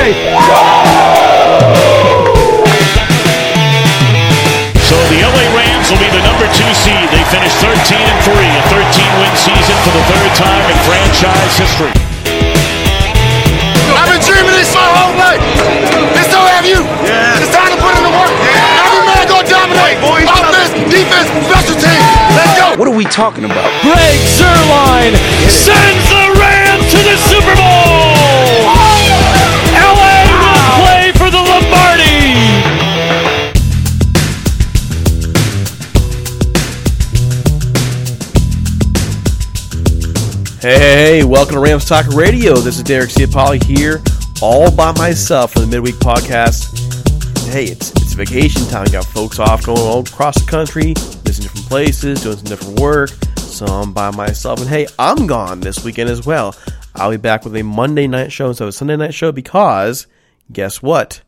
thing you can say. So the LA Rams will be the number two seed. They finished 13 and 3, a 13 win season for the third time in franchise history. I've been dreaming this my whole life. And so have you. Yeah. It's time to put in the work. Every man go dominate. Offense, defense, special teams. Let's go. What are we talking about? Greg Zuerlein sends the Rams to the Super welcome to Rams Talk Radio. This is Derek Ciapala here, all by myself for the Midweek Podcast. Hey, it's it's vacation time. got folks off going all across the country, visiting different places, doing some different work. So I'm by myself. And hey, I'm gone this weekend as well. I'll be back with a Monday night show instead of a Sunday night show because guess what?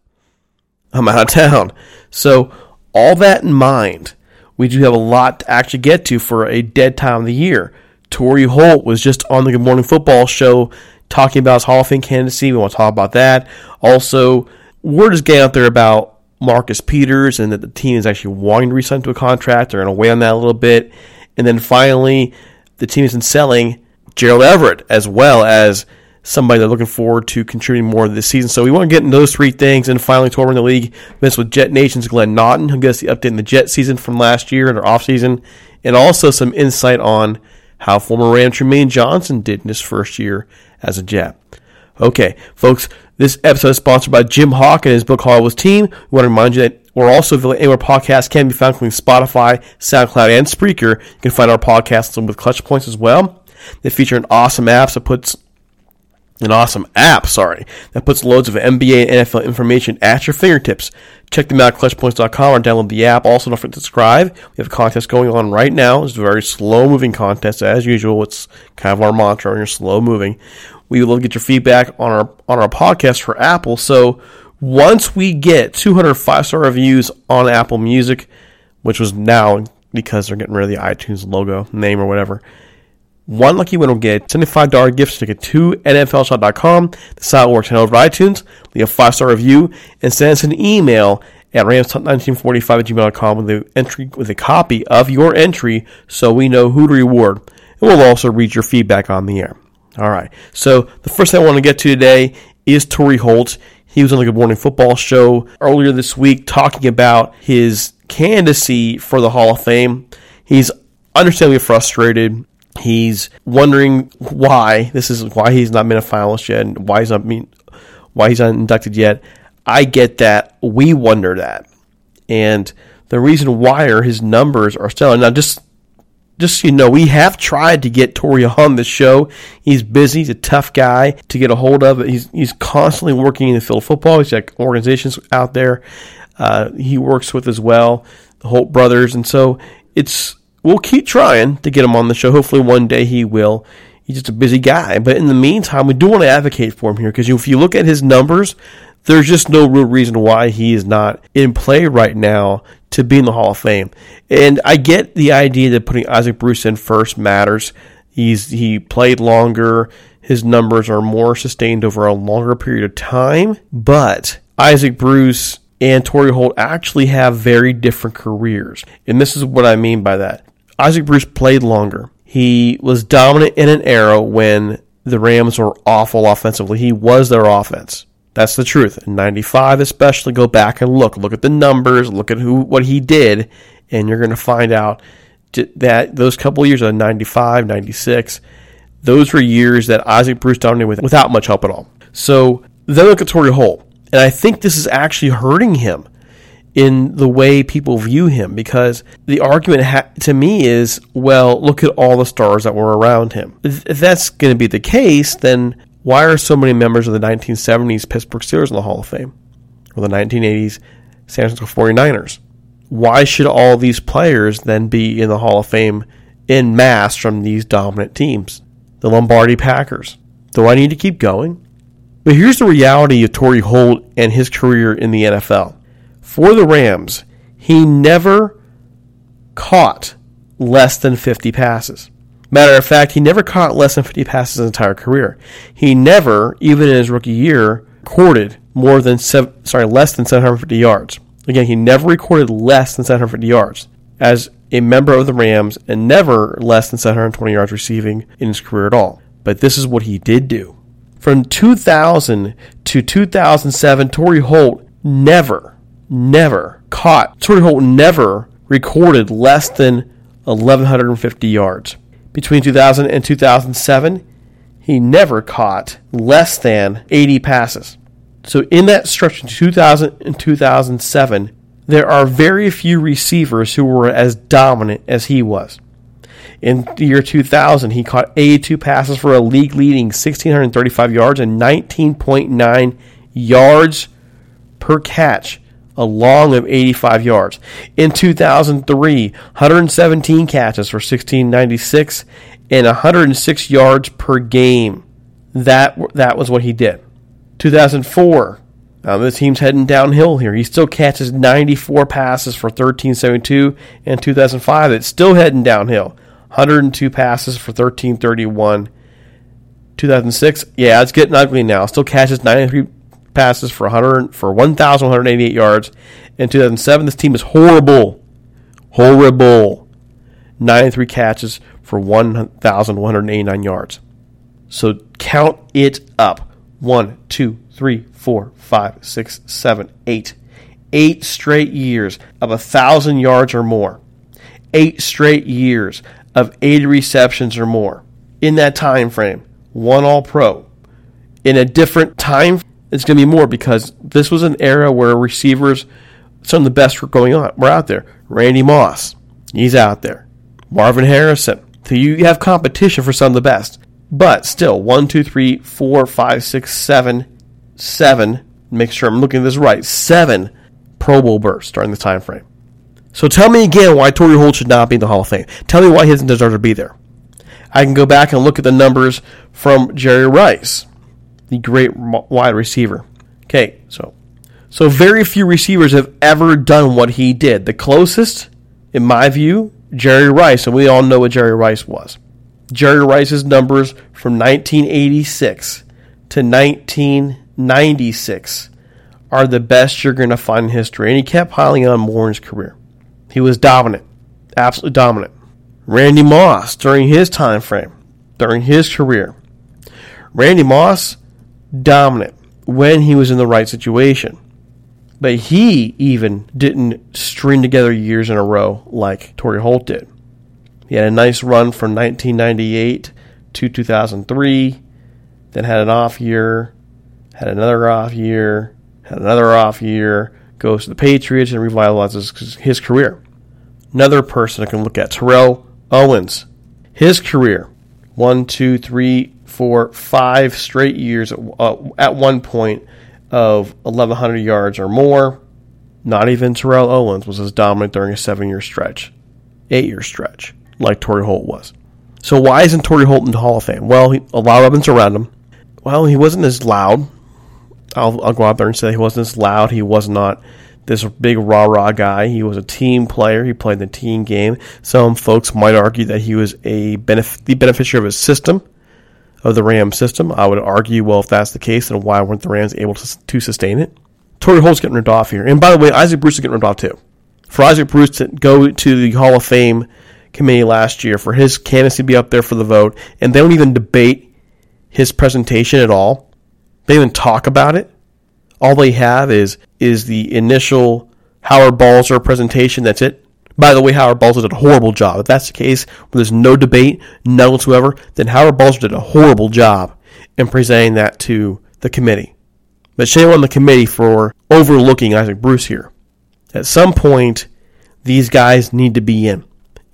I'm out of town. So, all that in mind, we do have a lot to actually get to for a dead time of the year. Torry Holt was just on the Good Morning Football show talking about his Hall of Fame candidacy. We want to talk about that. Also, word is getting out there about Marcus Peters and that the team is actually wanting to resign to a contract. They're going to weigh on that a little bit. And then finally, the team is in selling Gerald Everett as well as somebody they're looking forward to contributing more this season. So we want to get into those three things. And finally, touring the league, this with Jet Nation's Glenn Naughton, who us the update in the Jet season from last year and their offseason, and also some insight on how former Ram Tremaine Johnson did in his first year as a Jet. Okay, folks, this episode is sponsored by Jim Hock and his book Hollywood's Team. We want to remind you that we're also available anywhere podcasts can be found, including Spotify, SoundCloud, and Spreaker. You can find our podcasts with Clutch Points as well. They feature an awesome app that puts an awesome app, sorry, that puts loads of NBA and NFL information at your fingertips. Check them out at clutchpoints.com or download the app. Also, don't forget to subscribe. We have a contest going on right now. It's a very slow moving contest, as usual. It's kind of our mantra you're slow moving. We would love to get your feedback on our on our podcast for Apple. So once we get 200 five star reviews on Apple Music, which was now because they're getting rid of the iTunes logo, name, or whatever, One lucky winner will get $75 gift certificate to NFLshop.com. The site works on over iTunes. Leave a five star review and send us an email at rams1945 at gmail.com with the entry with a copy of your entry so we know who to reward. And we'll also read your feedback on the air. All right. So the first thing I want to get to today is Torry Holt. He was on the Good Morning Football show earlier this week talking about his candidacy for the Hall of Fame. He's understandably frustrated. He's wondering why this is why he's not been a finalist yet, and why he's not being, why he's not inducted yet. I get that. We wonder that, and the reason why are his numbers are stellar. Now, just just so you know, we have tried to get Torry on the show. He's busy. He's a tough guy to get a hold of. He's he's constantly working in the field of football. He's got organizations out there uh, he works with as well, the Holt brothers, and so it's we'll keep trying to get him on the show. Hopefully, one day he will. He's just a busy guy, but in the meantime, we do want to advocate for him here because if you look at his numbers, there's just no real reason why he is not in play right now to be in the Hall of Fame. And I get the idea that putting Isaac Bruce in first matters. He's he played longer. His numbers are more sustained over a longer period of time. But Isaac Bruce and Torry Holt actually have very different careers. And this is what I mean by that. Isaac Bruce played longer. He was dominant in an era when the Rams were awful offensively. He was their offense. That's the truth. In 95 especially, go back and look. Look at the numbers, look at who what he did, and you're going to find out that those couple of years of 95, 96, those were years that Isaac Bruce dominated with, without much help at all. So then look at Torry Holt. And I think this is actually hurting him in the way people view him because the argument ha- to me is, well, look at all the stars that were around him. If that's going to be the case, then why are so many members of the 1970s Pittsburgh Steelers in the Hall of Fame or the 1980s San Francisco 49ers? Why should all these players then be in the Hall of Fame in mass from these dominant teams? The Lombardi Packers. Do I need to keep going? But here's the reality of Torry Holt and his career in the NFL. For the Rams, he never caught less than 50 passes. Matter of fact, he never caught less than 50 passes his entire career. He never, even in his rookie year, recorded more than seven, sorry, less than 750 yards. Again, he never recorded less than 750 yards as a member of the Rams and never less than 720 yards receiving in his career at all. But this is what he did do. From 2000 to 2007, Torry Holt never, never caught. Torry Holt never recorded less than 1,150 yards. Between 2000 and 2007, he never caught less than 80 passes. So in that stretch in 2000 and 2007, there are very few receivers who were as dominant as he was. In the year 2000, he caught 82 passes for a league leading 1,635 yards and 19.9 yards per catch, a long of 85 yards. In 2003, 117 catches for 1,696 and 106 yards per game. That, that was what he did. 2004, now the team's heading downhill here. He still catches 94 passes for 1372. In 2005, it's still heading downhill. 102 passes for 1331. 2006, yeah, it's getting ugly now. Still catches 93 passes for 100 for 1,188 yards. In 2007, this team is horrible, horrible. 93 catches for 1,189 yards. So count it up. One, two, three, four, five, six, seven, eight. Eight straight years of a thousand yards or more. Eight straight years of 80 receptions or more in that time frame. One all pro. In a different time, it's going to be more because this was an era where receivers, some of the best were going on, were out there. Randy Moss, he's out there. Marvin Harrison. So you have competition for some of the best. But still, one, two, three, four, five, six, seven, seven. Make sure I'm looking at this right. Seven Pro Bowl bursts during the time frame. So tell me again why Torry Holt should not be in the Hall of Fame. Tell me why he doesn't deserve to be there. I can go back and look at the numbers from Jerry Rice, the great wide receiver. Okay, so so very few receivers have ever done what he did. The closest, in my view, Jerry Rice, and we all know what Jerry Rice was. Jerry Rice's numbers from 1986 to 1996 are the best you're going to find in history. And he kept piling on more in his career. He was dominant, absolutely dominant. Randy Moss during his time frame, during his career. Randy Moss, dominant when he was in the right situation. But he even didn't string together years in a row like Torry Holt did. He had a nice run from 1998 to 2003, then had an off year, had another off year, had another off year, goes to the Patriots and revitalizes his career. Another person I can look at, Terrell Owens. His career, one, two, three, four, five straight years uh, at one point of 1,100 yards or more. Not even Terrell Owens was as dominant during a seven year stretch, eight year stretch, like Torry Holt was. So why isn't Torry Holt in the Hall of Fame? Well, he, a lot of evidence around him. Well, he wasn't as loud. I'll, I'll go out there and say he wasn't as loud. He was not this big rah rah guy. He was a team player. He played the team game. Some folks might argue that he was a benef- the beneficiary of his system, of the Rams system. I would argue, well, if that's the case, then why weren't the Rams able to, to sustain it? Torry Holt's getting ripped off here. And by the way, Isaac Bruce is getting ripped off too. For Isaac Bruce to go to the Hall of Fame committee last year, for his candidacy to be up there for the vote, and they don't even debate his presentation at all. They even talk about it. All they have is is the initial Howard Balzer presentation. That's it. By the way, Howard Balzer did a horrible job. If that's the case, where there's no debate, none whatsoever, then Howard Balzer did a horrible job in presenting that to the committee. But shame on the committee for overlooking Isaac Bruce here. At some point, these guys need to be in.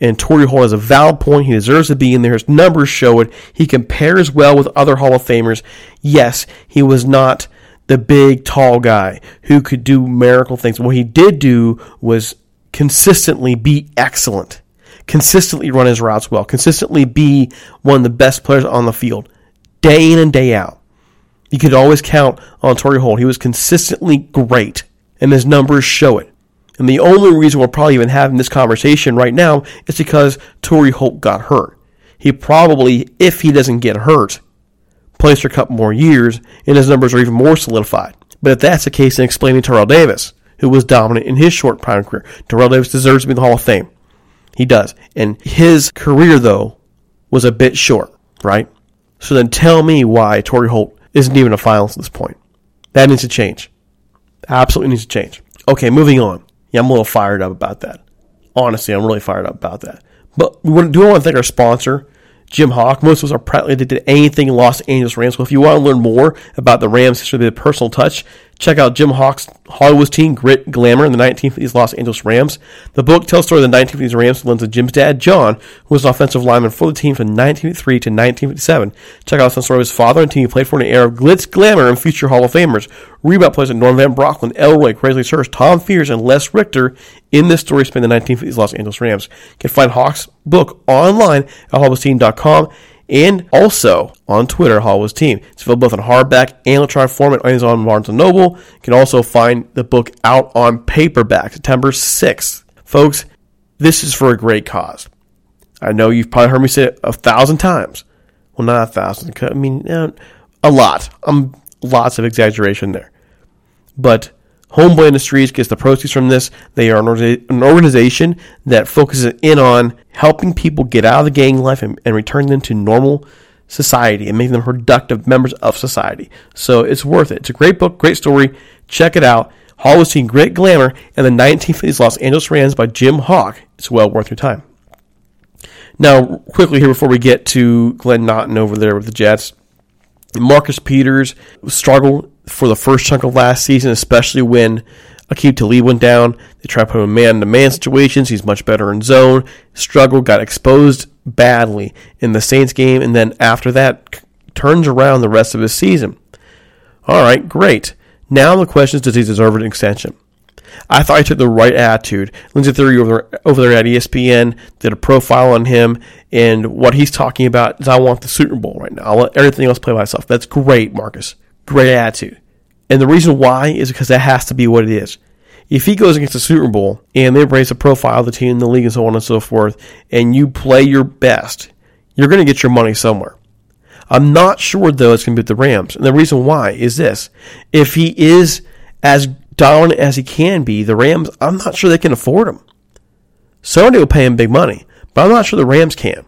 And Torry Holt has a valid point. He deserves to be in there. His numbers show it. He compares well with other Hall of Famers. Yes, he was not the big, tall guy who could do miracle things. What he did do was consistently be excellent, consistently run his routes well, consistently be one of the best players on the field, day in and day out. You could always count on Torry Holt. He was consistently great, and his numbers show it. And the only reason we're probably even having this conversation right now is because Torry Holt got hurt. He probably, if he doesn't get hurt, plays for a couple more years, and his numbers are even more solidified. But if that's the case, then explaining Terrell Davis, who was dominant in his short prime career, Terrell Davis deserves to be in the Hall of Fame. He does. And his career, though, was a bit short, right? So then tell me why Torry Holt isn't even a finalist at this point. That needs to change. Absolutely needs to change. Okay, moving on. Yeah, I'm a little fired up about that. Honestly, I'm really fired up about that. But we do want to thank our sponsor, Jim Hock. Most of us are proudly addicted to anything in Los Angeles Rams. So if you want to learn more about the Rams history, the personal touch, check out Jim Hock's Hollywood Team Grit Glamour in the 1950s Los Angeles Rams. The book tells the story of the 1950s Rams and lends to Jim's dad, John, who was an offensive lineman for the team from 1953 to 1957. Check out the story of his father and team he played for in the era of glitz, glamour, and future Hall of Famers. Rebound plays like Norm Van Brocklin, Elroy, Crazylegs Hirsch, Tom Fears, and Les Richter in this story in the 1950s Los Angeles Rams. You can find Hawk's book online at hollywoodteen.com and also on Twitter, Hollywood's Team. It's available both in hardback and electronic format on Amazon Barnes & Noble. You can also find the book out on paperback September 6th. Folks, this is for a great cause. I know you've probably heard me say it a thousand times. Well, not a thousand. I mean, uh, a lot. Um, lots of exaggeration there. But Homeboy Industries gets the proceeds from this. They are an, organization that focuses in on helping people get out of the gang life and, and returning them to normal society and making them productive members of society. So it's worth it. It's a great book, great story. Check it out. Hollywood's Team Great Glamour and the 1950s Los Angeles Rams by Jim Hock. It's well worth your time. Now, quickly here before we get to Glenn Naughton over there with the Jets, Marcus Peters struggled for the first chunk of last season, especially when Aqib Talib went down. They tried to put him in man to man situations. He's much better in zone. Struggled, got exposed badly in the Saints game, and then after that, c- turns around the rest of his season. All right, great. Now the question is, does he deserve an extension? I thought he took the right attitude. Lindsey Thiry over, over there at ESPN did a profile on him, and what he's talking about is I want the Super Bowl right now. I'll let everything else play by itself. That's great, Marcus. Great attitude. And the reason why is because that has to be what it is. If he goes against the Super Bowl and they raise the profile of the team the league and so on and so forth, and you play your best, You're going to get your money somewhere. I'm not sure though it's going to be the Rams, and the reason why is this: if he is as dominant as he can be, the Rams, I'm not sure they can afford him. Somebody will pay him big money, but I'm not sure the Rams can.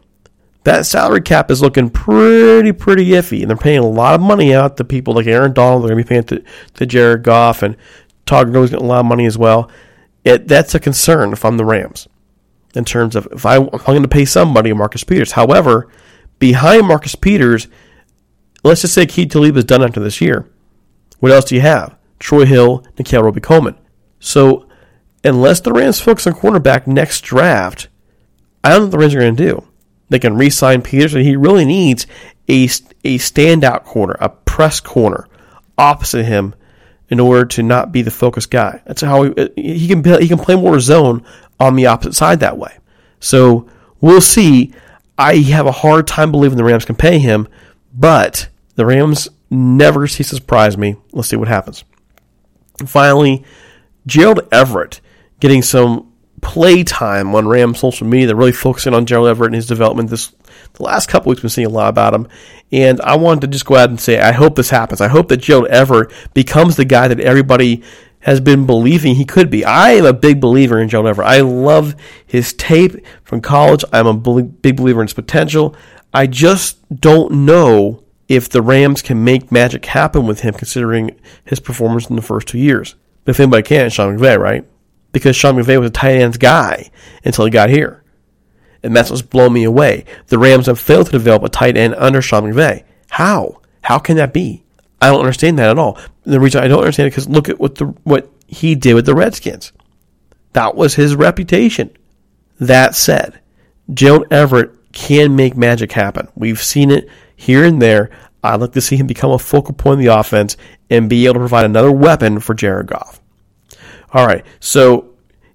That salary cap is looking pretty, pretty iffy, and they're paying a lot of money out to people like Aaron Donald. They're going to be paying to, to Jared Goff, and Todd Gurley's getting a lot of money as well. It, that's a concern if I'm the Rams in terms of if, I, I'm going to pay somebody Marcus Peters. However, behind Marcus Peters, let's just say Keith is done after this year. What else do you have? Troy Hill, Nickell Robey-Coleman. So, unless the Rams focus on cornerback next draft, I don't know what the Rams are going to do. They can re sign Peters, and he really needs a, a standout corner, a press corner opposite him in order to not be the focus guy. That's how he, he can he can play more zone on the opposite side that way. So we'll see. I have a hard time believing the Rams can pay him, but the Rams never cease to surprise me. Let's see what happens. Finally, Gerald Everett getting some play time on Rams social media. They're really focusing on Gerald Everett and his development. This the last couple weeks, we've been seeing a lot about him, and I wanted to just go out and say I hope this happens. I hope that Gerald Everett becomes the guy that everybody has been believing he could be. I am a big believer in Gerald Everett. I love his tape from college. I'm a big believer in his potential. I just don't know if the Rams can make magic happen with him, considering his performance in the first two years. But if anybody can, Sean McVay, right? Because Sean McVay was a tight ends guy until he got here. And that's what's blown me away. The Rams have failed to develop a tight end under Sean McVay. How? How can that be? I don't understand that at all. The reason I don't understand it because look at what the what he did with the Redskins. That was his reputation. That said, Gerald Everett can make magic happen. We've seen it here and there. I'd like to see him become a focal point of the offense and be able to provide another weapon for Jared Goff. All right, so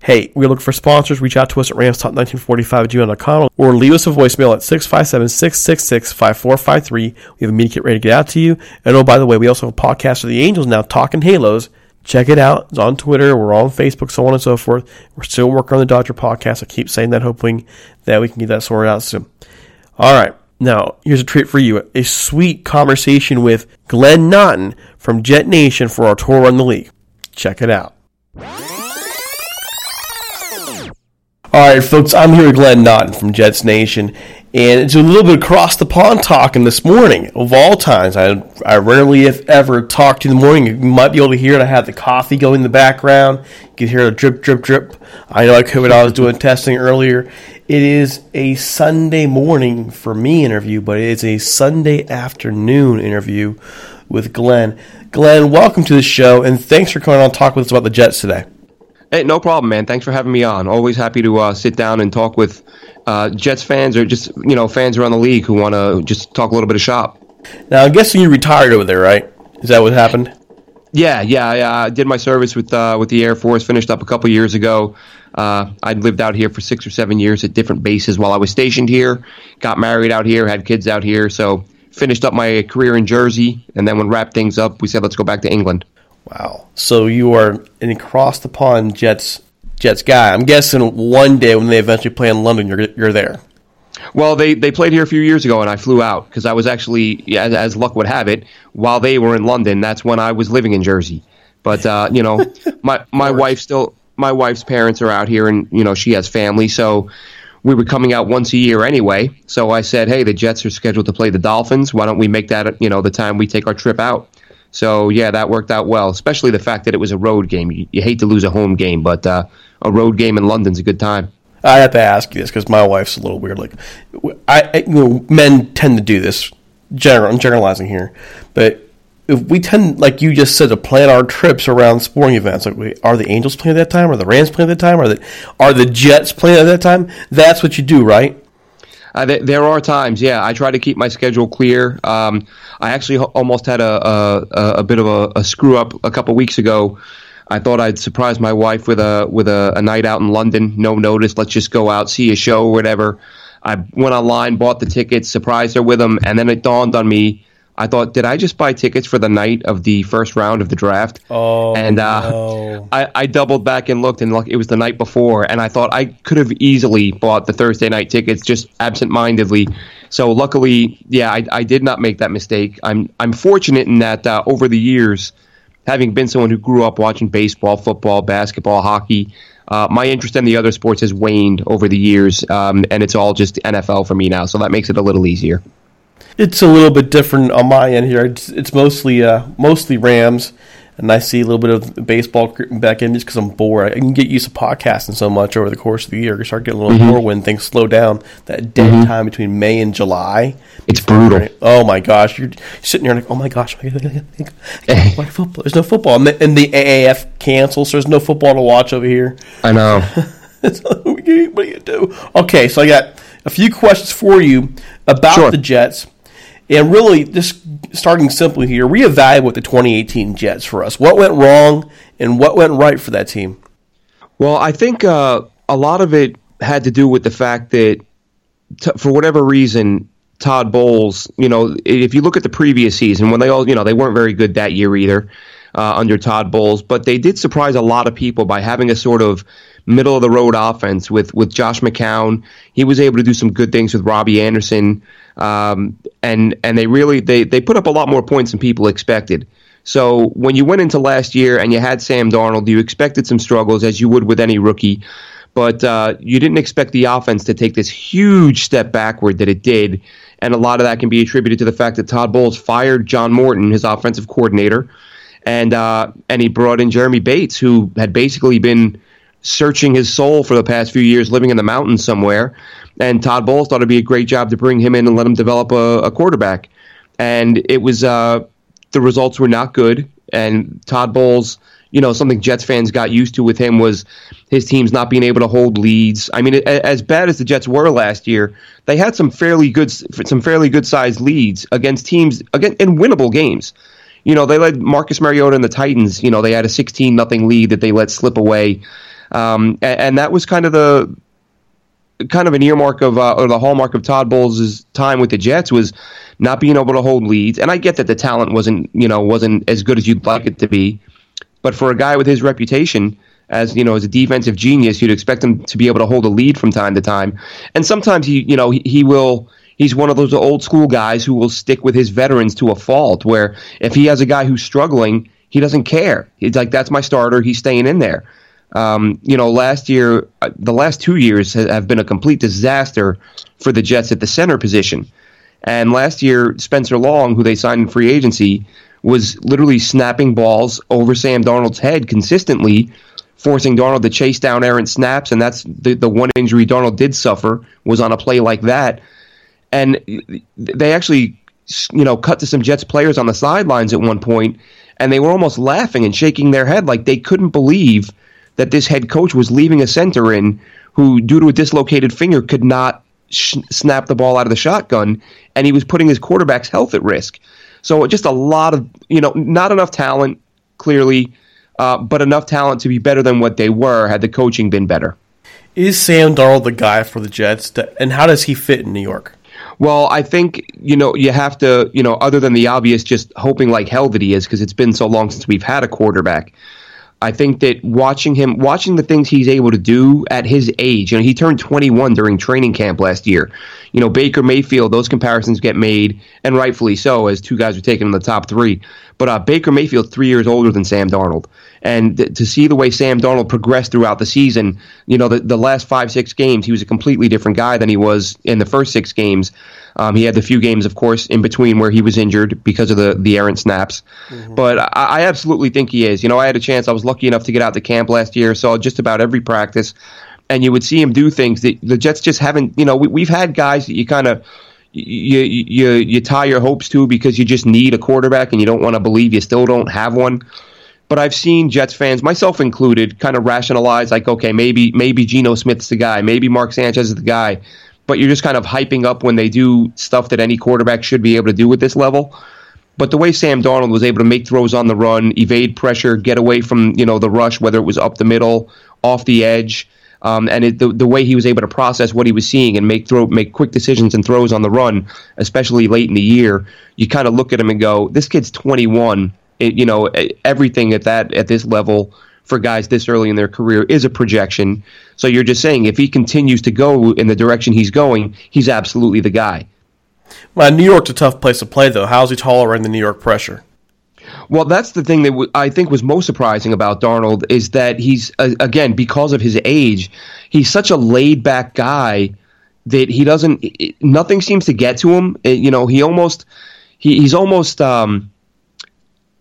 Hey, we're looking for sponsors. Reach out to us at ramstalk1945 at gmail.com or leave us a voicemail at 657 666 5453. We have a media kit ready to get out to you. And oh, by the way, we also have a podcast of the Angels now, Talking Halos. Check it out. It's on Twitter. We're on Facebook, so on and so forth. We're still working on the Dodger podcast. I keep saying that, hoping that we can get that sorted out soon. All right. Now, here's a treat for you a sweet conversation with Glenn Naughton from Jet Nation for our tour around the league. Check it out. All right, folks, I'm here with Glenn Naughton from Jets Nation, and it's a little bit across the pond talking this morning. Of all times, I, I rarely, if ever, talk to you in the morning. You might be able to hear it. I have the coffee going in the background. You can hear the drip, drip, drip. I know I could when I was doing testing earlier. It is a Sunday morning for me interview, but it's a Sunday afternoon interview with Glenn. Glenn, welcome to the show, and thanks for coming on and talk with us about the Jets today. Hey, no problem, man. Thanks for having me on. Always happy to uh, sit down and talk with uh, Jets fans or just you know fans around the league who want to just talk a little bit of shop. Now, I'm guessing you retired over there, right? Is that what happened? Yeah, yeah. I uh, did my service with uh, with the Air Force. Finished up a couple years ago. Uh, I'd lived out here for six or seven years at different bases while I was stationed here. Got married out here, had kids out here. So finished up my career in Jersey, and then when wrapped things up, we said let's go back to England. Wow. So you are an across the pond Jets Jets guy. I'm guessing one day when they eventually play in London, you're you're there. Well, they, they played here a few years ago, and I flew out because I was actually, as, as luck would have it, while they were in London, that's when I was living in Jersey. But uh, you know, my my wife still, my wife's parents are out here, and you know she has family, so we were coming out once a year anyway. So I said, hey, the Jets are scheduled to play the Dolphins. Why don't we make that you know the time we take our trip out? So yeah, that worked out well. Especially the fact that it was a road game. You, you hate to lose a home game, but uh, a road game in London's a good time. I have to ask you this because my wife's a little weird. Like, I, I, you know, men tend to do this. General, I'm generalizing here, but if we tend, like you just said, to plan our trips around sporting events, like wait, are the Angels playing at that time? Are the Rams playing at that time? Are the are the Jets playing at that time? That's what you do, right? Uh, th- there are times, yeah. I try to keep my schedule clear. Um, I actually ho- almost had a, a, a bit of a, a, screw up a couple weeks ago. I thought I'd surprise my wife with a with a, a night out in London, no notice. Let's just go out, see a show or whatever. I went online, bought the tickets, surprised her with them, and then it dawned on me I thought, did I just buy tickets for the night of the first round of the draft? Oh, and uh, no. I, I doubled back and looked, and look, it was the night before, and I thought I could have easily bought the Thursday night tickets just absent-mindedly. So luckily, yeah, I, I did not make that mistake. I'm I'm fortunate in that uh, over the years, having been someone who grew up watching baseball, football, basketball, hockey, uh, my interest in the other sports has waned over the years, um, and it's all just NFL for me now. So that makes it a little easier. It's a little bit different on my end here. It's, it's mostly uh, mostly Rams, and I see a little bit of baseball back in just because I'm bored. I can get used to podcasting so much over the course of the year. I start getting a little Mhm. bored when things slow down. That dead Mhm. time between May and July. It's brutal. Oh my gosh, you're sitting there like, oh my gosh, why football? There's no football, and the, and the AAF cancels. So there's no football to watch over here. I know. what are you gonna do? Okay, so I got a few questions for you about Sure. the Jets, and really just starting simply here, reevaluate the 2018 Jets for us. What went wrong and what went right for that team? Well, I think uh, a lot of it had to do with the fact that, t- for whatever reason, Todd Bowles, you know, if you look at the previous season, when they all, you know, they weren't very good that year either uh, under Todd Bowles, but they did surprise a lot of people by having a sort of middle of the road offense with with Josh McCown. He was able to do some good things with Robbie Anderson, um, and and they really they they put up a lot more points than people expected. So when you went into last year and you had Sam Darnold, you expected some struggles as you would with any rookie, but uh, you didn't expect the offense to take this huge step backward that it did. And a lot of that can be attributed to the fact that Todd Bowles fired John Morton, his offensive coordinator, and uh, and he brought in Jeremy Bates, who had basically been searching his soul for the past few years, living in the mountains somewhere. And Todd Bowles thought it'd be a great job to bring him in and let him develop a, a quarterback. And it was uh, the results were not good. And Todd Bowles, you know, something Jets fans got used to with him was his teams not being able to hold leads. I mean, as bad as the Jets were last year, they had some fairly good, some fairly good sized leads against teams again in winnable games you know, they led Marcus Mariota and the Titans. You know, they had a 16 nothing lead that they let slip away, um, and, and that was kind of the kind of an earmark of uh, or the hallmark of Todd Bowles' time with the Jets was not being able to hold leads. And I get that the talent wasn't you know wasn't as good as you'd like it to be, but for a guy with his reputation as you know as a defensive genius, you'd expect him to be able to hold a lead from time to time. And sometimes he you know he, he will. He's one of those old school guys who will stick with his veterans to a fault. Where if he has a guy who's struggling, he doesn't care. He's like, "That's my starter. He's staying in there." Um, you know, last year, uh, the last two years have been a complete disaster for the Jets at the center position. And last year, Spencer Long, who they signed in free agency, was literally snapping balls over Sam Darnold's head consistently, forcing Darnold to chase down errant snaps. And that's the, the one injury Darnold did suffer was on a play like that. And they actually, you know, cut to some Jets players on the sidelines at one point, and they were almost laughing and shaking their head like they couldn't believe that this head coach was leaving a center in who, due to a dislocated finger, could not sh- snap the ball out of the shotgun, and he was putting his quarterback's health at risk. So just a lot of, you know, not enough talent, clearly, uh, but enough talent to be better than what they were had the coaching been better. Is Sam Darnold the guy for the Jets, to, and how does he fit in New York? Well, I think you know you have to you know other than the obvious, just hoping like hell that he is because it's been so long since we've had a quarterback. I think that watching him, watching the things he's able to do at his age, you know, he turned 21 during training camp last year. You know, Baker Mayfield, those comparisons get made, and rightfully so, as two guys are taken in the top three. But uh, Baker Mayfield, three years older than Sam Darnold. And th- to see the way Sam Darnold progressed throughout the season, you know, the, the last five, six games, he was a completely different guy than he was in the first six games. Um, he had the few games, of course, in between where he was injured because of the, the errant snaps. But I, I absolutely think he is. You know, I had a chance, I was lucky enough to get out to camp last year, saw just about every practice, and you would see him do things that the Jets just haven't, you know, we, we've had guys that you kind of you, you you tie your hopes to because you just need a quarterback and you don't want to believe you still don't have one. But I've seen Jets fans, myself included, kind of rationalize like, okay, maybe maybe Geno Smith's the guy, maybe Mark Sanchez is the guy. But you're just kind of hyping up when they do stuff that any quarterback should be able to do at this level. But the way Sam Darnold was able to make throws on the run, evade pressure, get away from you know the rush, whether it was up the middle, off the edge, Um, and it, the, the way he was able to process what he was seeing and make throw make quick decisions and throws on the run, especially late in the year, you kind of look at him and go, "This kid's 21. It, you know, everything at that at this level for guys this early in their career is a projection. So you're just saying if he continues to go in the direction he's going, he's absolutely the guy. Well, New York's a tough place to play, though. How's he tolerating the New York pressure? Well, that's the thing that w- I think was most surprising about Darnold is that he's uh, again because of his age, he's such a laid back guy that he doesn't. It, nothing seems to get to him. It- you know, he almost he, he's almost. Um,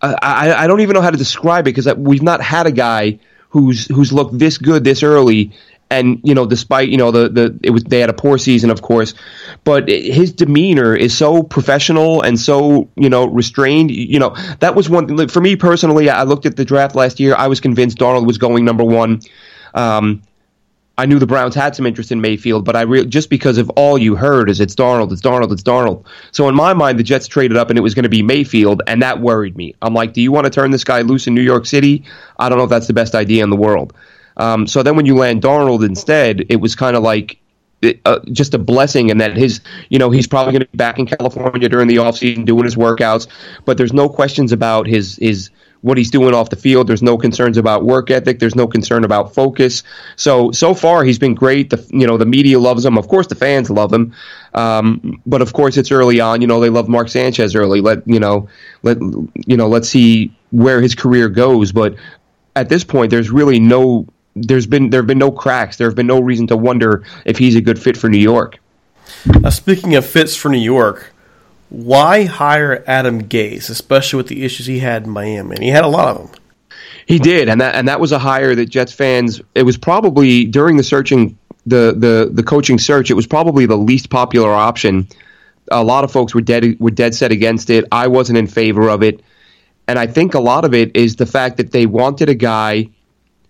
I, I I don't even know how to describe it because we've not had a guy who's who's looked this good this early. And you know, despite you know the the it was they had a poor season, of course, but his demeanor is so professional and so you know restrained. You know that was one thing for me personally. I looked at the draft last year. I was convinced Darnold was going number one. Um, I knew the Browns had some interest in Mayfield, but I re- just because of all you heard is it's Darnold, it's Darnold, it's Darnold. So in my mind, the Jets traded up and it was going to be Mayfield, and that worried me. I'm like, do you want to turn this guy loose in New York City? I don't know if that's the best idea in the world. Um, so then when you land Darnold instead, it was kind of like uh, just a blessing and that his you know he's probably going to be back in California during the offseason doing his workouts but there's no questions about his his what he's doing off the field. There's no concerns about work ethic. There's no concern about focus. So so far he's been great. The you know the media loves him. Of course the fans love him. Um, but of course it's early on. You know they love Mark Sanchez early. Let you know let you know let's see where his career goes. But at this point there's really no there's been there have been no cracks. There have been no reason to wonder if he's a good fit for New York. Now, speaking of fits for New York, why hire Adam Gase, especially with the issues he had in Miami? And he had a lot of them. He did, and that and that was a hire that Jets fans. It was probably during the searching the the the coaching search. It was probably the least popular option. A lot of folks were dead were dead set against it. I wasn't in favor of it, and I think a lot of it is the fact that they wanted a guy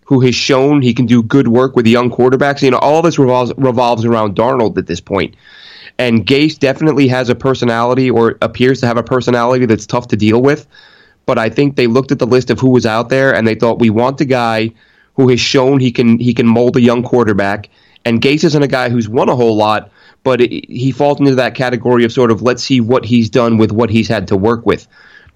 who has shown he can do good work with young quarterbacks. You know, all this revolves revolves around Darnold at this point. And Gase definitely has a personality or appears to have a personality that's tough to deal with. But I think they looked at the list of who was out there and they thought we want a guy who has shown he can he can mold a young quarterback. And Gase isn't a guy who's won a whole lot, but it, he falls into that category of sort of let's see what he's done with what he's had to work with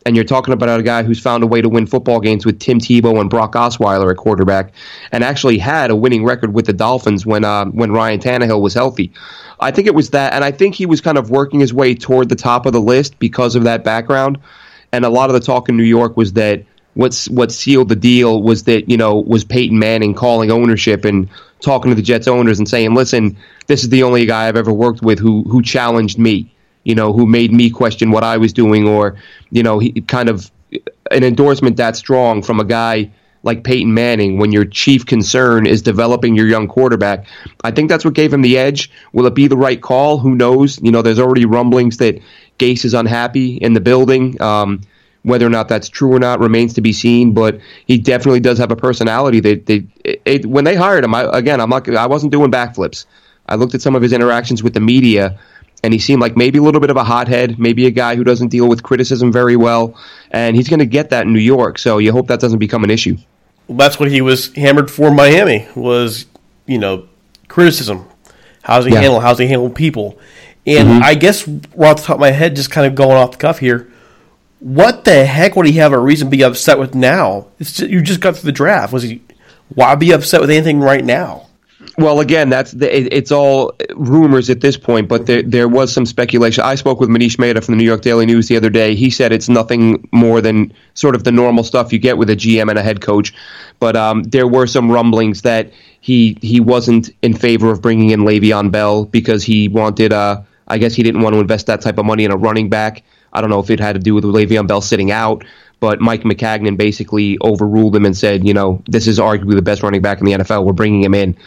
and you're talking about a guy who's found a way to win football games with Tim Tebow and Brock Osweiler at quarterback, and actually had a winning record with the Dolphins when uh, when Ryan Tannehill was healthy. I think it was that, and I think he was kind of working his way toward the top of the list because of that background. And a lot of the talk in New York was that what's what sealed the deal was that you know was Peyton Manning calling ownership and talking to the Jets owners and saying, "Listen, this is the only guy I've ever worked with who who challenged me." You know, who made me question what I was doing, or you know, he kind of an endorsement that strong from a guy like Peyton Manning when your chief concern is developing your young quarterback. I think that's what gave him the edge. Will it be the right call? Who knows? You know, there's already rumblings that Gase is unhappy in the building. Um, whether or not that's true or not remains to be seen. But he definitely does have a personality. They, they, it, it, when they hired him, I, again, I'm not, I wasn't doing backflips. I looked at some of his interactions with the media and he seemed like maybe a little bit of a hothead, maybe a guy who doesn't deal with criticism very well, and he's going to get that in New York. So you hope that doesn't become an issue. Well, that's what he was hammered for. Miami was, you know, criticism. How's he Yeah. handle? How's he handle people? And mm-hmm. I guess right off the top of my head, just kind of going off the cuff here, what the heck would he have a reason to be upset with now? It's just, you just got through the draft. Was he? Why be upset with anything right now? Well, again, that's the, it, it's all rumors at this point, but there there was some speculation. I spoke with Manish Mehta from the New York Daily News the other day. He said it's nothing more than sort of the normal stuff you get with a GM and a head coach, but um, there were some rumblings that he he wasn't in favor of bringing in Le'Veon Bell because he wanted. Uh, I guess he didn't want to invest that type of money in a running back. I don't know if it had to do with Le'Veon Bell sitting out, but Mike Maccagnan basically overruled him and said, you know, this is arguably the best running back in the NFL. We're bringing him in.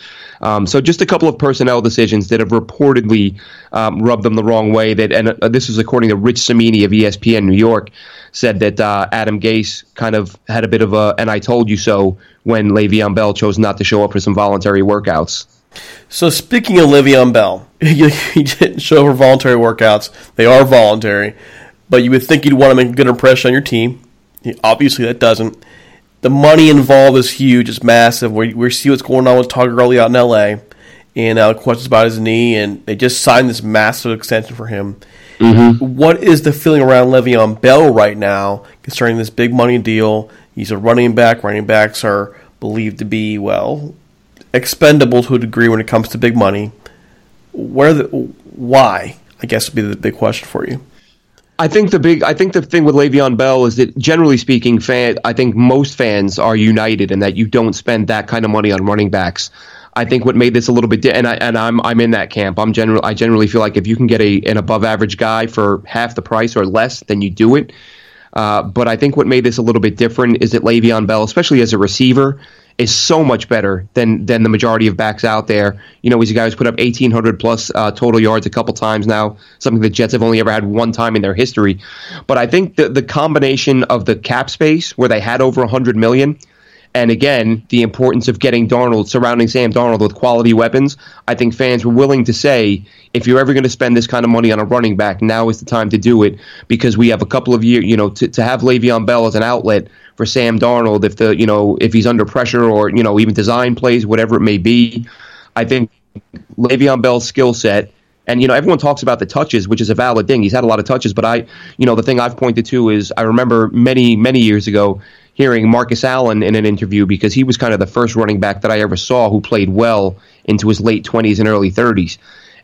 Um, so just a couple of personnel decisions that have reportedly um, rubbed them the wrong way. That and uh, this is according to Rich Cimini of ESPN New York said that uh, Adam Gase kind of had a bit of a "and I told you so" when Le'Veon Bell chose not to show up for some voluntary workouts. So speaking of Le'Veon Bell, he didn't show for voluntary workouts. They are voluntary, but you would think you'd want to make a good impression on your team. Obviously, that doesn't. the money involved is huge. It's massive. We, we see what's going on with Todd Gurley out in L.A. and uh, questions about his knee, and they just signed this massive extension for him. What is the feeling around Le'Veon Bell right now concerning this big money deal? He's a running back. Running backs are believed to be well expendable to a degree when it comes to big money. Where the why? I guess would be the big question for you. I think the big, I think the thing with Le'Veon Bell is that generally speaking, fan, I think most fans are united in that you don't spend that kind of money on running backs. I think what made this a little bit, di- and I and I'm I'm in that camp. I'm general. I generally feel like if you can get a an above average guy for half the price or less, then you do it. Uh, but I think what made this a little bit different is that Le'Veon Bell, especially as a receiver, is so much better than than the majority of backs out there. You know, he's a guy who's put up 1,800 plus uh, total yards a couple times now, something the Jets have only ever had one time in their history. But I think the the combination of the cap space, where they had over 100 million, and again, the importance of getting Darnold, surrounding Sam Darnold with quality weapons, I think fans were willing to say, if you're ever going to spend this kind of money on a running back, now is the time to do it because we have a couple of years, you know, to, to have Le'Veon Bell as an outlet for Sam Darnold if the, you know, if he's under pressure or, you know, even design plays, whatever it may be. I think Le'Veon Bell's skill set and you know, everyone talks about the touches, which is a valid thing. He's had a lot of touches, but I, you know, the thing I've pointed to is I remember many, many years ago hearing Marcus Allen in an interview because he was kind of the first running back that I ever saw who played well into his late 20s and early 30s.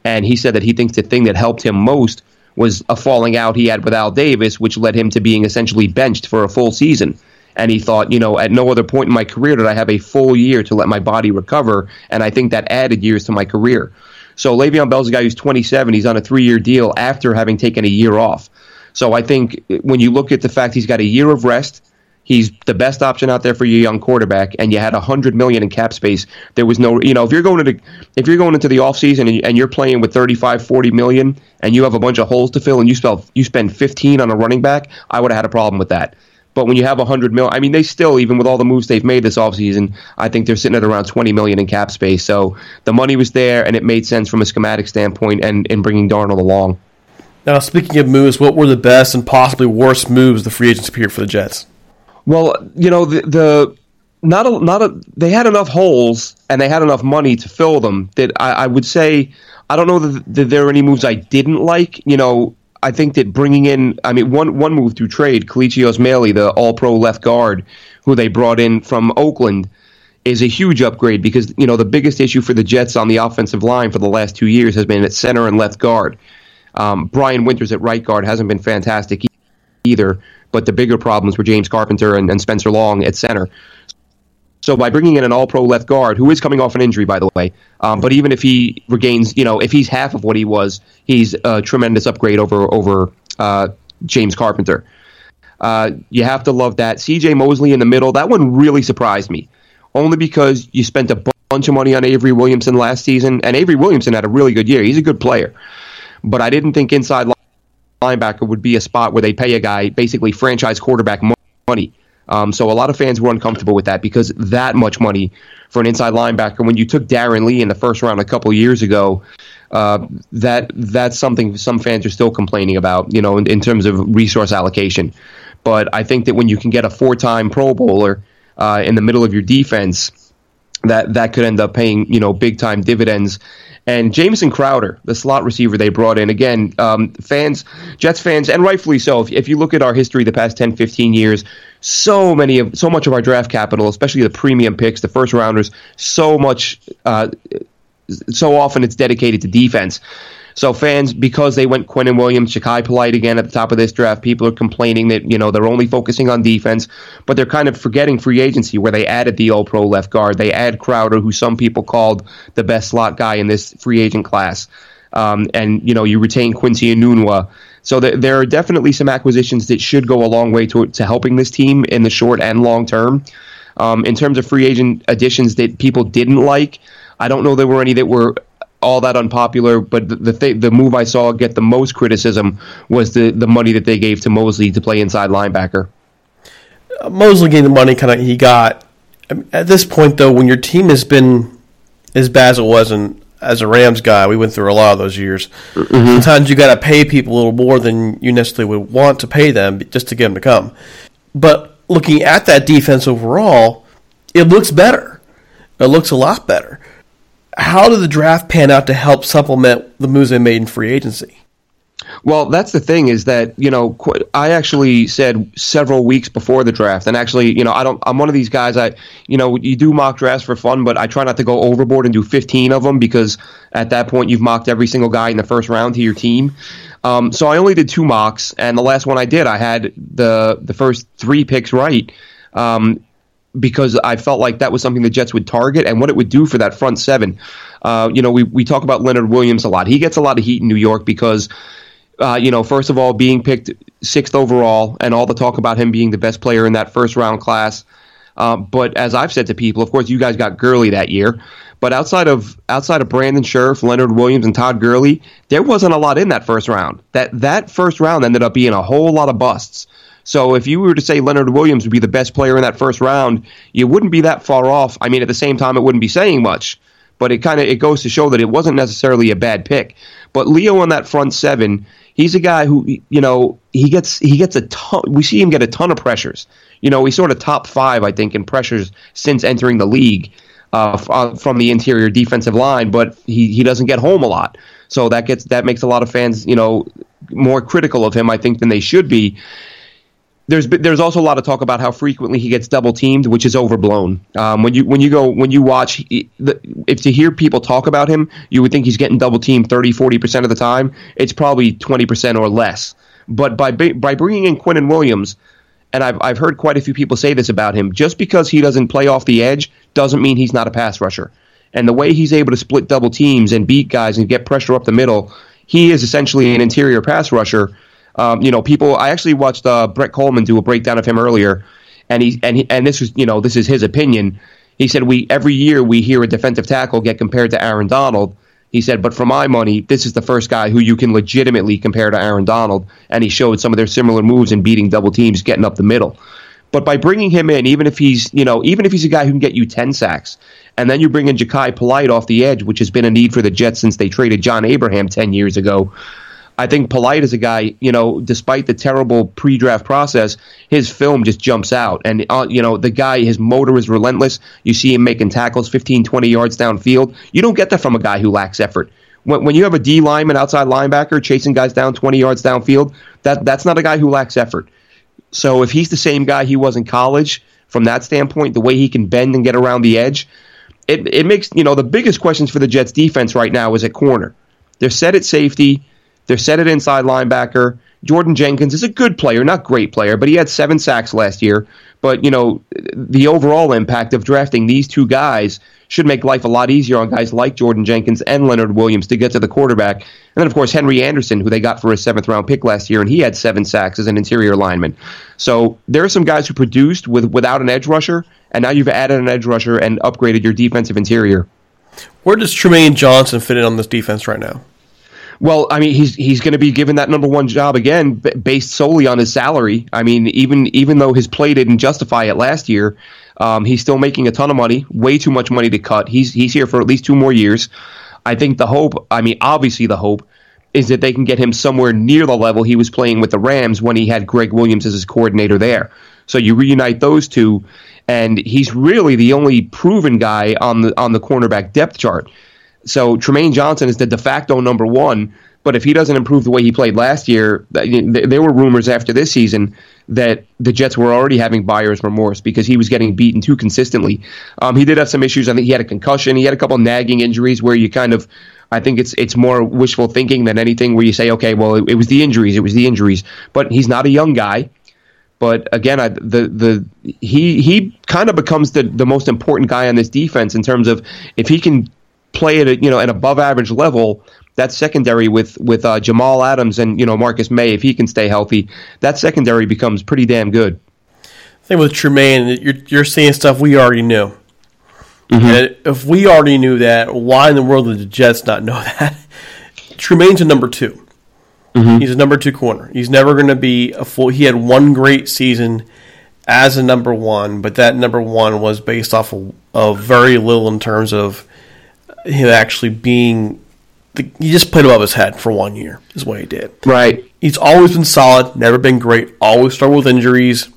And he said that he thinks the thing that helped him most was a falling out he had with Al Davis, which led him to being essentially benched for a full season. And he thought, you know, at no other point in my career did I have a full year to let my body recover. And I think that added years to my career. So Le'Veon Bell's a guy who's 27. He's on a three year deal after having taken a year off. So I think when you look at the fact he's got a year of rest, he's the best option out there for your young quarterback, and you had hundred million in cap space. There was no, you know, if you're going into if you're going into the offseason and, and you're playing with 35, 40 million, and you have a bunch of holes to fill, and you spell you spend 15 on a running back, I would have had a problem with that. But when you have 100 mil, I mean, they still, even with all the moves they've made this offseason, I think they're sitting at around 20 million in cap space. So the money was there, and it made sense from a schematic standpoint and in bringing Darnold along. Now, speaking of moves, what were the best and possibly worst moves the free agency period for the Jets? Well, you know, the, the not a, not a, they had enough holes and they had enough money to fill them that I, I would say I don't know that, that there are any moves I didn't like. You know, I think that bringing in, I mean, one one move through trade, Kelechi Osemele, the All Pro left guard, who they brought in from Oakland, is a huge upgrade because you know the biggest issue for the Jets on the offensive line for the last two years has been at center and left guard. Um, Brian Winters at right guard hasn't been fantastic either, but the bigger problems were James Carpenter and, and Spencer Long at center. So by bringing in an All-Pro left guard, who is coming off an injury, by the way, um, but even if he regains, you know, if he's half of what he was, he's a tremendous upgrade over over uh, James Carpenter. Uh, you have to love that. C.J. Mosley in the middle, that one really surprised me, only because you spent a bunch of money on Avery Williamson last season, and Avery Williamson had a really good year. He's a good player, but I didn't think inside linebacker would be a spot where they pay a guy basically franchise quarterback money. Um, so a lot of fans were uncomfortable with that because that much money for an inside linebacker when you took Darron Lee in the first round a couple years ago, uh, that that's something some fans are still complaining about, you know, in, in terms of resource allocation. But I think that when you can get a four-time Pro Bowler uh, in the middle of your defense, that that could end up paying you know big time dividends. And Jameson Crowder, the slot receiver they brought in, again, um, fans, Jets fans, and rightfully so. If, if you look at our history the past 10, 15 years, so many of so much of our draft capital, especially the premium picks, the first rounders, so much, uh, so often it's dedicated to defense. So fans, because they went Quinnen Williams, Jachai Polite again at the top of this draft, people are complaining that you know they're only focusing on defense, but they're kind of forgetting free agency where they added the All Pro left guard, they add Crowder, who some people called the best slot guy in this free agent class, um, and you know you retain Quincy Enunwa. So th- there are definitely some acquisitions that should go a long way to to helping this team in the short and long term. Um, in terms of free agent additions that people didn't like, I don't know there were any that were all that unpopular, but the the, th- the move I saw get the most criticism was the the money that they gave to Mosley to play inside linebacker. Uh, Mosley getting the money kind of he got. I mean, at this point, though, when your team has been as bad as it was, and as a Rams guy, we went through a lot of those years. Mm-hmm. Sometimes you got to pay people a little more than you necessarily would want to pay them just to get them to come. But looking at that defense overall, it looks better. It looks a lot better. How did the draft pan out to help supplement the moves they made in free agency? Well, that's the thing is that you know I actually said several weeks before the draft, and actually you know I don't I'm one of these guys I you know you do mock drafts for fun, but I try not to go overboard and do 15 of them because at that point you've mocked every single guy in the first round to your team. Um, so I only did two mocks, and the last one I did I had the the first three picks right. Um, because I felt like that was something the Jets would target and what it would do for that front seven. Uh, you know, we, we talk about Leonard Williams a lot. He gets a lot of heat in New York because uh, you know, first of all, being picked sixth overall, and all the talk about him being the best player in that first round class. Uh, but as I've said to people, of course, you guys got Gurley that year. But outside of outside of Brandon Scherff, Leonard Williams, and Todd Gurley, there wasn't a lot in that first round. That that first round ended up being a whole lot of busts. So if you were to say Leonard Williams would be the best player in that first round, you wouldn't be that far off. I mean, at the same time, it wouldn't be saying much. But it kind of it goes to show that it wasn't necessarily a bad pick. But Leo on that front seven, he's a guy who you know he gets he gets a ton. We see him get a ton of pressures. You know, he's sort of top five, I think, in pressures since entering the league uh, uh, from the interior defensive line. But he he doesn't get home a lot, so that gets that makes a lot of fans you know more critical of him, I think, than they should be there's there's also a lot of talk about how frequently he gets double teamed, which is overblown. Um, when you when you go when you watch, if to hear people talk about him, you would think he's getting double teamed 30, 40 percent of the time. It's probably twenty percent or less. But by by bringing in Quinnen Williams, and I've I've heard quite a few people say this about him, just because he doesn't play off the edge doesn't mean he's not a pass rusher. And the way he's able to split double teams and beat guys and get pressure up the middle, he is essentially an interior pass rusher um, you know, people. I actually watched uh, Brett Kollmann do a breakdown of him earlier, and he and he, and this was you know this is his opinion. He said we every year we hear a defensive tackle get compared to Aaron Donald. He said, but for my money, this is the first guy who you can legitimately compare to Aaron Donald, and he showed some of their similar moves in beating double teams, getting up the middle. But by bringing him in, even if he's you know even if he's a guy who can get you ten sacks, and then you bring in Jachai Polite off the edge, which has been a need for the Jets since they traded John Abraham ten years ago. I think Polite is a guy, you know, despite the terrible pre-draft process, his film just jumps out. And, uh, you know, the guy, his motor is relentless. You see him making tackles 15, 20 yards downfield. You don't get that from a guy who lacks effort. When, when you have a D lineman, outside linebacker, chasing guys down 20 yards downfield, that that's not a guy who lacks effort. So if he's the same guy he was in college, from that standpoint, the way he can bend and get around the edge, it, it makes, you know, the biggest questions for the Jets defense right now is at corner. They're set at safety. They're set at inside linebacker. Jordan Jenkins is a good player, not great player, but he had seven sacks last year. But you know, the overall impact of drafting these two guys should make life a lot easier on guys like Jordan Jenkins and Leonard Williams to get to the quarterback. And then, of course, Henry Anderson, who they got for a seventh round pick last year, and he had seven sacks as an interior lineman. So there are some guys who produced with without an edge rusher, and now you've added an edge rusher and upgraded your defensive interior. Where does Trumaine Johnson fit in on this defense right now? Well, I mean, he's he's going to be given that number one job again, b- based solely on his salary. I mean, even even though his play didn't justify it last year, um, he's still making a ton of money, way too much money to cut. He's he's here for at least two more years. I think the hope, I mean, obviously the hope is that they can get him somewhere near the level he was playing with the Rams when he had Gregg Williams as his coordinator there. So you reunite those two, and he's really the only proven guy on the on the cornerback depth chart. So Trumaine Johnson is the de facto number one. But if he doesn't improve the way he played last year, there were rumors after this season that the Jets were already having buyer's remorse because he was getting beaten too consistently. Um, he did have some issues. I think he had a concussion. He had a couple nagging injuries where you kind of, I think it's it's more wishful thinking than anything where you say, okay, well, it, it was the injuries. It was the injuries. But he's not a young guy. But again, I, the the he he kind of becomes the the most important guy on this defense in terms of if he can play at a, you know an above average level. That secondary with with uh, Jamal Adams and you know Marcus May, if he can stay healthy, that secondary becomes pretty damn good. thing with Trumaine, you're, you're seeing stuff we already knew. And if we already knew that, why in the world did the Jets not know that? Trumaine's a number 2 He's a number two corner. He's never going to be a full. He had one great season as a number one, but that number one was based off of, of very little in terms of him actually being. The, he just played above his head for one year, is what he did. Right. He's always been solid, never been great, always struggled with injuries.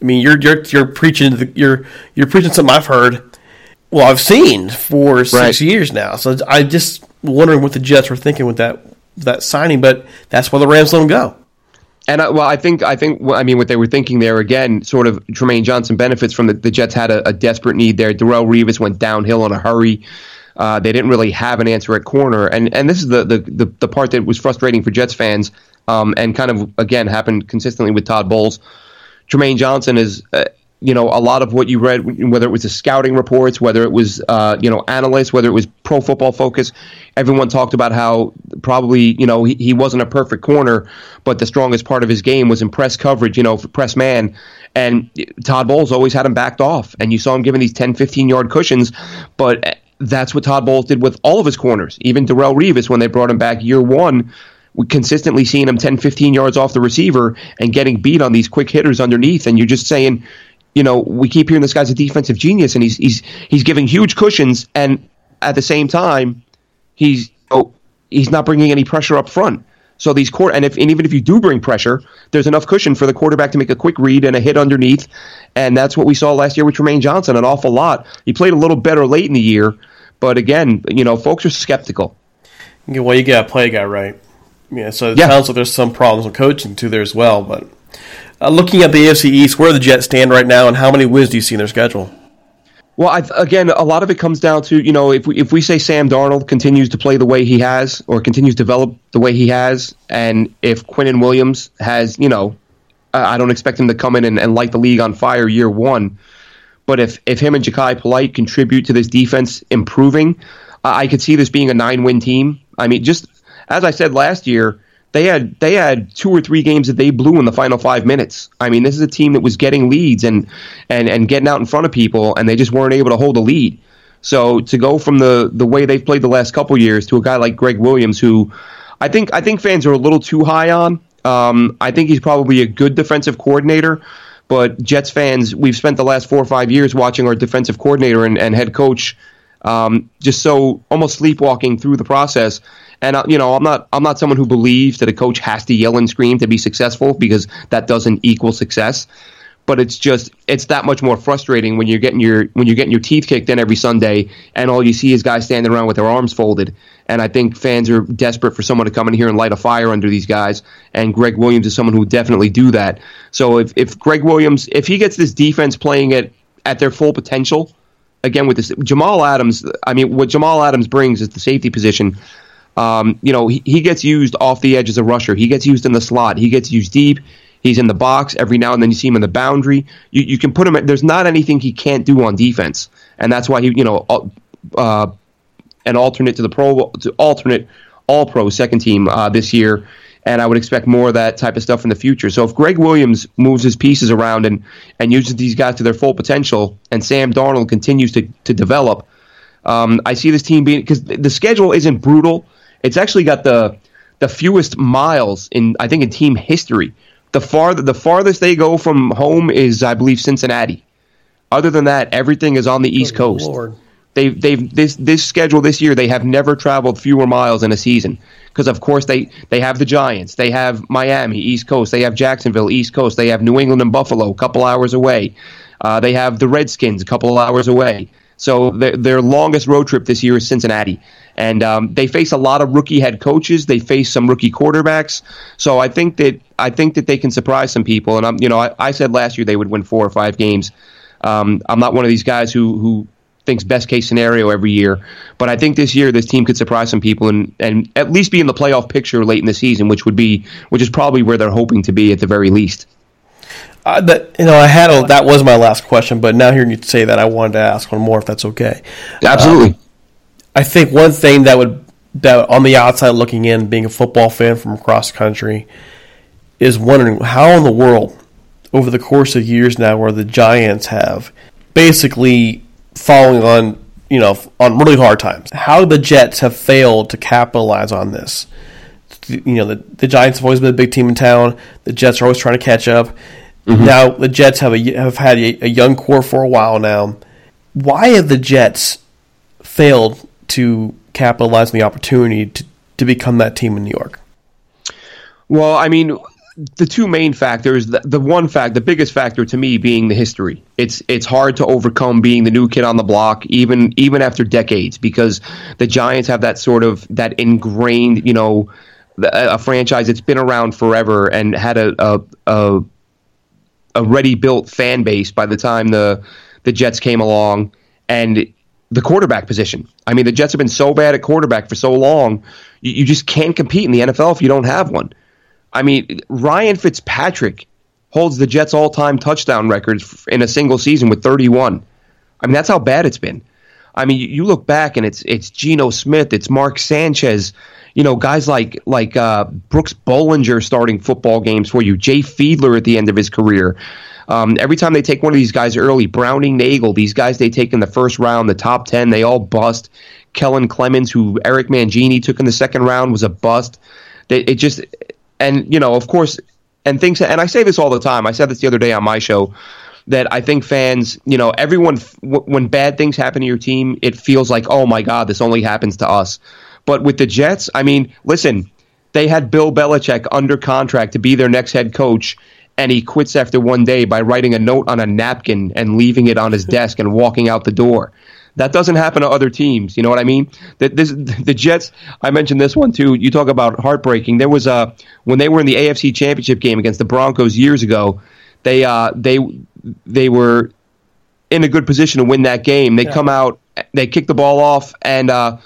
I mean, you're you're you're preaching the, you're you're preaching something I've heard. Well, I've seen for six Right. years now. So I just wondering what the Jets were thinking with that that signing, but that's why the Rams let him go. And I, well, I think I think I mean what they were thinking there again. Sort of Trumaine Johnson benefits from the, the Jets had a, a desperate need there. Darrelle Revis went downhill in a hurry. Uh, they didn't really have an answer at corner, and and this is the the, the, the part that was frustrating for Jets fans, um, and kind of again happened consistently with Todd Bowles. Trumaine Johnson is, uh, you know, a lot of what you read, whether it was the scouting reports, whether it was, uh, you know, analysts, whether it was pro football focus, everyone talked about how probably, you know, he, he wasn't a perfect corner, but the strongest part of his game was in press coverage, you know, press man. And Todd Bowles always had him backed off, and you saw him giving these 10, 15 yard cushions, but that's what Todd Bowles did with all of his corners, even Darrelle Revis when they brought him back year one we consistently seeing him 10, 15 yards off the receiver and getting beat on these quick hitters underneath. And you're just saying, you know, we keep hearing this guy's a defensive genius and he's he's he's giving huge cushions and at the same time he's oh, he's not bringing any pressure up front. So these court and if and even if you do bring pressure, there's enough cushion for the quarterback to make a quick read and a hit underneath, and that's what we saw last year with Trumaine Johnson an awful lot. He played a little better late in the year, but again, you know, folks are skeptical. Well, you got to play a guy right. Yeah, so it Yeah. sounds like there's some problems with coaching too there as well. But uh, looking at the AFC East, where do the Jets stand right now, and how many wins do you see in their schedule? Well, I, again, a lot of it comes down to you know if we, if we say Sam Darnold continues to play the way he has or continues to develop the way he has, and if Quinnen Williams has you know, I I don't expect him to come in and, and light the league on fire year one, but if if him and Jachai Polite contribute to this defense improving, I could see this being a nine win team. I mean, just as I said last year, they had they had two or three games that they blew in the final five minutes. I mean, this is a team that was getting leads and and and getting out in front of people, and they just weren't able to hold a lead. So to go from the the way they've played the last couple years to a guy like Gregg Williams, who I think I think fans are a little too high on. Um, I think he's probably a good defensive coordinator, but Jets fans, we've spent the last four or five years watching our defensive coordinator and, and head coach um, just so almost sleepwalking through the process. And uh, you know, I'm not I'm not someone who believes that a coach has to yell and scream to be successful because that doesn't equal success. But it's just it's that much more frustrating when you're getting your when you're getting your teeth kicked in every Sunday and all you see is guys standing around with their arms folded. And I think fans are desperate for someone to come in here and light a fire under these guys. And Gregg Williams is someone who would definitely do that. So if, if Gregg Williams if he gets this defense playing at at their full potential, again with this Jamal Adams, I mean, what Jamal Adams brings is the safety position. Um, you know, he, he gets used off the edge as a rusher. He gets used in the slot. He gets used deep. He's in the box every now and then. You see him in the boundary. You, you can put him. There's not anything he can't do on defense, and that's why he, you know, uh, an alternate to the pro, to alternate all pro second team uh, this year. And I would expect more of that type of stuff in the future. So if Gregg Williams moves his pieces around and, and uses these guys to their full potential, and Sam Darnold continues to, to develop, um, I see this team being because the schedule isn't brutal. It's actually got the the fewest miles in I think in team history. The far the farthest they go from home is I believe Cincinnati. Other than that, everything is on the East Coast. Lord. They've they've this this schedule this year they have never traveled fewer miles in a season because of course they they have the Giants, they have Miami East Coast, they have Jacksonville East Coast, they have New England and Buffalo a couple hours away, uh, they have the Redskins a couple of hours away. So their, their longest road trip this year is Cincinnati, and um, they face a lot of rookie head coaches. They face some rookie quarterbacks. So I think that I think that they can surprise some people. And I'm you know I, I said last year they would win four or five games. Um, I'm not one of these guys who who thinks best case scenario every year, but I think this year this team could surprise some people and and at least be in the playoff picture late in the season, which would be which is probably where they're hoping to be at the very least. Uh, that you know, I had a, that was my last question, but now hearing you say that, I wanted to ask one more, if that's okay. Absolutely. I think one thing that would that on the outside looking in, being a football fan from across the country, is wondering how in the world, over the course of years now, where the Giants have basically falling on you know on really hard times, how the Jets have failed to capitalize on this. You know, the, the Giants have always been a big team in town. The Jets are always trying to catch up. Mm-hmm. Now the Jets have a have had a, a young core for a while now. Why have the Jets failed to capitalize on the opportunity to, to become that team in New York? Well, I mean, the two main factors the, the one fact the biggest factor to me being the history it's it's hard to overcome being the new kid on the block even even after decades because the giants have that sort of that ingrained you know a franchise that's been around forever and had a a, a, a ready built fan base by the time the the jets came along and the quarterback position i mean the jets have been so bad at quarterback for so long you, you just can't compete in the nfl if you don't have one I mean, Ryan Fitzpatrick holds the Jets' all-time touchdown records in a single season with 31. I mean, that's how bad it's been. I mean, you, you look back and it's it's Geno Smith, it's Mark Sanchez, you know, guys like like uh, Brooks Bollinger starting football games for you, Jay Fiedler at the end of his career. Um, every time they take one of these guys early, Browning Nagle, these guys they take in the first round, the top ten, they all bust. Kellen Clemens, who Eric Mangini took in the second round, was a bust. They, it just and you know, of course, and things. And I say this all the time. I said this the other day on my show that I think fans, you know, everyone w- when bad things happen to your team, it feels like, oh my god, this only happens to us. But with the Jets, I mean, listen, they had Bill Belichick under contract to be their next head coach. And he quits after one day by writing a note on a napkin and leaving it on his desk and walking out the door. That doesn't happen to other teams. You know what I mean? That this the Jets. I mentioned this one too. You talk about heartbreaking. There was a when they were in the AFC Championship game against the Broncos years ago. They uh they they were in a good position to win that game. They come out, they kick the ball off, and uh,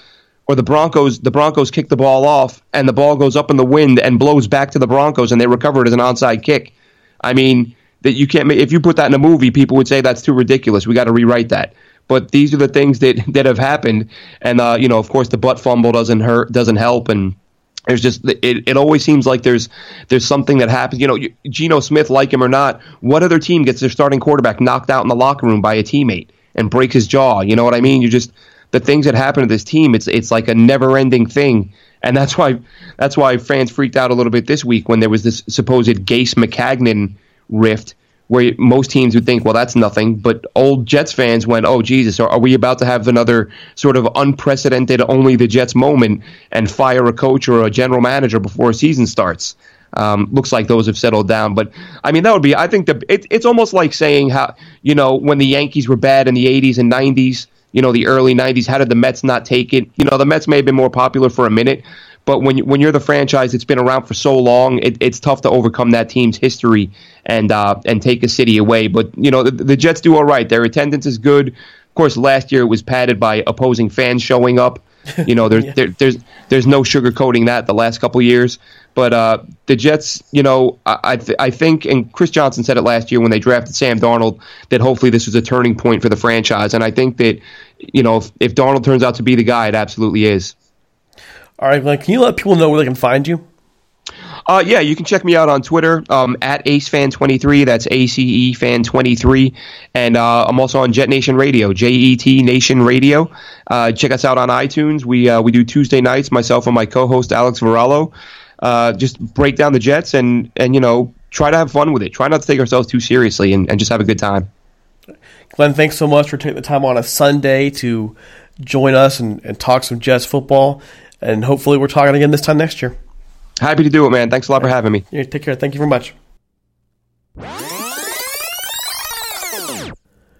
or the Broncos the Broncos kick the ball off, and the ball goes up in the wind and blows back to the Broncos, and they recover it as an onside kick. I mean that you can't. If you put that in a movie, people would say that's too ridiculous. We got to rewrite that. But these are the things that that have happened, and uh, you know, of course, the butt fumble doesn't hurt, doesn't help, and there's just it, it always seems like there's there's something that happens. You know, Geno Smith, like him or not, what other team gets their starting quarterback knocked out in the locker room by a teammate and breaks his jaw? You know what I mean? You just the things that happen to this team. It's it's like a never ending thing, and that's why that's why fans freaked out a little bit this week when there was this supposed Gase Maccagnan rift. Where most teams would think, well, that's nothing, but old Jets fans went, "Oh Jesus, are, are we about to have another sort of unprecedented, only the Jets moment and fire a coach or a general manager before a season starts?" Um, looks like those have settled down, but I mean that would be. I think the it, it's almost like saying how you know when the Yankees were bad in the '80s and '90s, you know the early '90s. How did the Mets not take it? You know the Mets may have been more popular for a minute, but when you, when you're the franchise that's been around for so long, it, it's tough to overcome that team's history and uh, and take a city away. But you know the, the Jets do all right. Their attendance is good. Of course, last year it was padded by opposing fans showing up. You know, there's there, there's there's no sugarcoating that the last couple years. But uh, the Jets, you know, I I, th- I think, and Chris Johnson said it last year when they drafted Sam Darnold that hopefully this was a turning point for the franchise. And I think that, you know, if, if Darnold turns out to be the guy, it absolutely is. All right, Glenn, can you let people know where they can find you? Uh, yeah, you can check me out on Twitter um, at AceFan23. That's A C E Fan23, and uh, I'm also on Jet Nation Radio, J E T Nation Radio. Uh, check us out on iTunes. We uh, we do Tuesday nights. Myself and my co-host Alex Varallo uh, just break down the Jets and and you know try to have fun with it. Try not to take ourselves too seriously and, and just have a good time. Glenn, thanks so much for taking the time on a Sunday to join us and, and talk some Jets football. And hopefully, we're talking again this time next year. Happy to do it, man. Thanks a lot for having me. Yeah, take care. Thank you very much.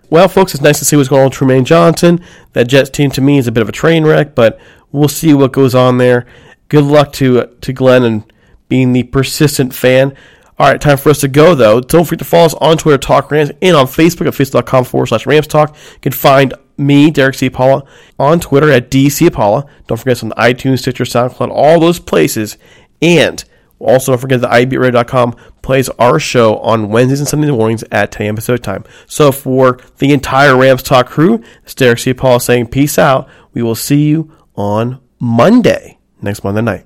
Well, folks, it's nice to see what's going on with Trumaine Johnson. That Jets team to me is a bit of a train wreck, but we'll see what goes on there. Good luck to to Glenn and being the persistent fan. All right, time for us to go, though. Don't forget to follow us on Twitter, Talk Rams, and on Facebook at facebook.com forward slash Rams Talk. You can find me, Derek Ciapala, on Twitter at DC Paula. Don't forget us on iTunes, Stitcher, SoundCloud, all those places. And also, don't forget that iBeatRadio.com plays our show on Wednesdays and Sunday mornings at 10 a.m. Pacific time. So, for the entire Rams Talk crew, it's Derek C. Paul saying peace out. We will see you on Monday, next Monday night.